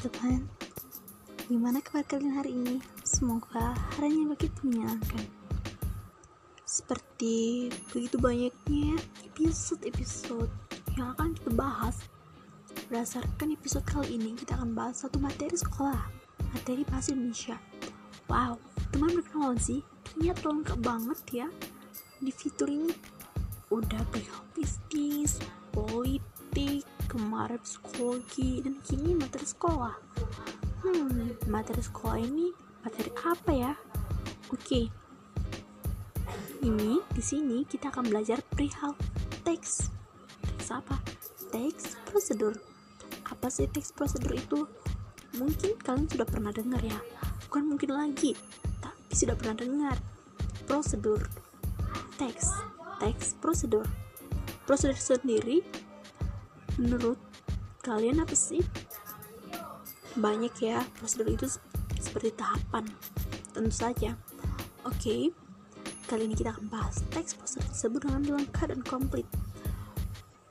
teman Gimana kabar kalian hari ini? Semoga harinya begitu menyenangkan. Seperti begitu banyaknya episode-episode yang akan kita bahas. Berdasarkan episode kali ini kita akan bahas satu materi sekolah Materi bahasa Indonesia. Wow, teman berteknologi ternyata lengkap banget ya. Di fitur ini udah bisnis, politik, kemarin psikologi dan kini materi sekolah. Hmm materi sekolah ini materi apa ya? Oke. Ini di sini kita akan belajar perihal teks. Teks apa? Teks prosedur. Apa sih teks prosedur itu? Mungkin kalian sudah pernah dengar ya. Bukan mungkin lagi tapi sudah pernah dengar. Prosedur. Teks. Teks prosedur. Prosedur sendiri menurut kalian apa sih banyak ya prosedur itu seperti tahapan tentu saja oke okay. kali ini kita akan bahas teks prosedur tersebut dengan lengkap dan komplit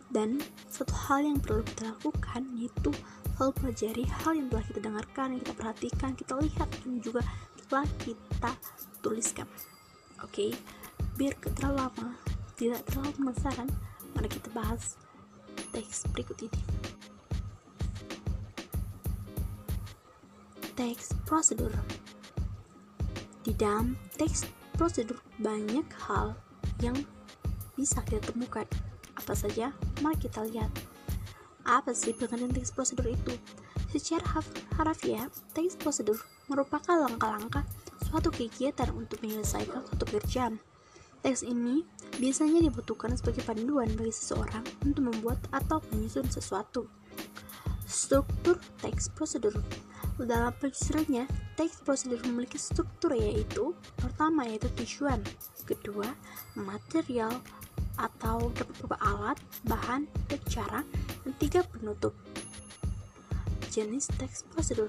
dan satu hal yang perlu kita lakukan yaitu selalu pelajari hal yang telah kita dengarkan, yang kita perhatikan, kita lihat, dan juga telah kita tuliskan. Oke, okay? biar terlalu lama, tidak terlalu penasaran, mari kita bahas teks berikut ini. Teks prosedur. Di dalam teks prosedur banyak hal yang bisa kita temukan. Apa saja? Mari kita lihat. Apa sih pengertian teks prosedur itu? Secara harafiah, teks prosedur merupakan langkah-langkah suatu kegiatan untuk menyelesaikan suatu pekerjaan Teks ini biasanya dibutuhkan sebagai panduan bagi seseorang untuk membuat atau menyusun sesuatu. Struktur teks prosedur dalam penyusunannya, teks prosedur memiliki struktur yaitu pertama yaitu tujuan, kedua material atau berupa alat, bahan, dan cara, dan tiga penutup. Jenis teks prosedur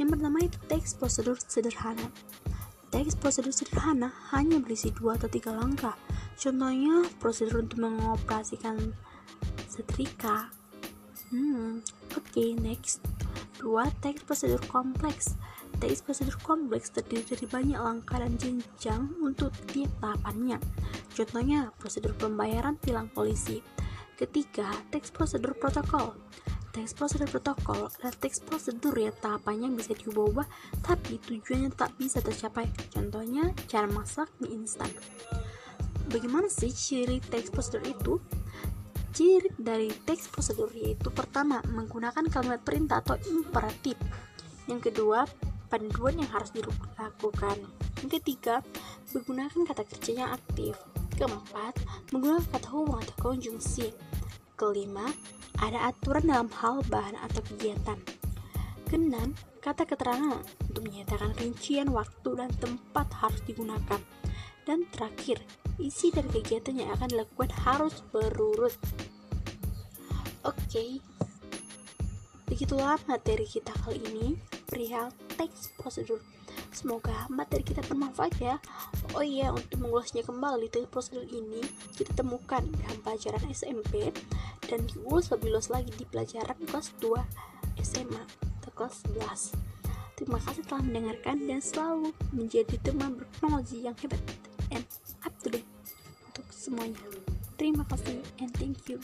yang pertama itu teks prosedur sederhana Teks prosedur sederhana hanya berisi dua atau tiga langkah. Contohnya, prosedur untuk mengoperasikan setrika. Hmm, oke, okay, next. Dua, teks prosedur kompleks. Teks prosedur kompleks terdiri dari banyak langkah dan jenjang untuk tiap tahapannya. Contohnya, prosedur pembayaran tilang polisi. Ketiga, teks prosedur protokol teks prosedur protokol. Adalah teks prosedur ya tahapannya bisa diubah-ubah tapi tujuannya tak bisa tercapai. Contohnya cara masak mie instan. Bagaimana sih ciri teks prosedur itu? Ciri dari teks prosedur yaitu pertama menggunakan kalimat perintah atau imperatif. Yang kedua panduan yang harus dilakukan. Yang ketiga menggunakan kata kerja yang aktif. Keempat menggunakan kata hubung atau konjungsi. Kelima ada aturan dalam hal bahan atau kegiatan. Keenam, kata keterangan untuk menyatakan rincian waktu dan tempat harus digunakan. Dan terakhir, isi dari kegiatan yang akan dilakukan harus berurut. Oke, okay. Begitulah materi kita kali ini perihal teks prosedur. Semoga materi kita bermanfaat ya. Oh iya, untuk mengulasnya kembali teks prosedur ini kita temukan dalam pelajaran SMP dan diulas lebih luas lagi di pelajaran kelas 2 SMA atau kelas 11. Terima kasih telah mendengarkan dan selalu menjadi teman berteknologi yang hebat and up to date untuk semuanya. Terima kasih and thank you.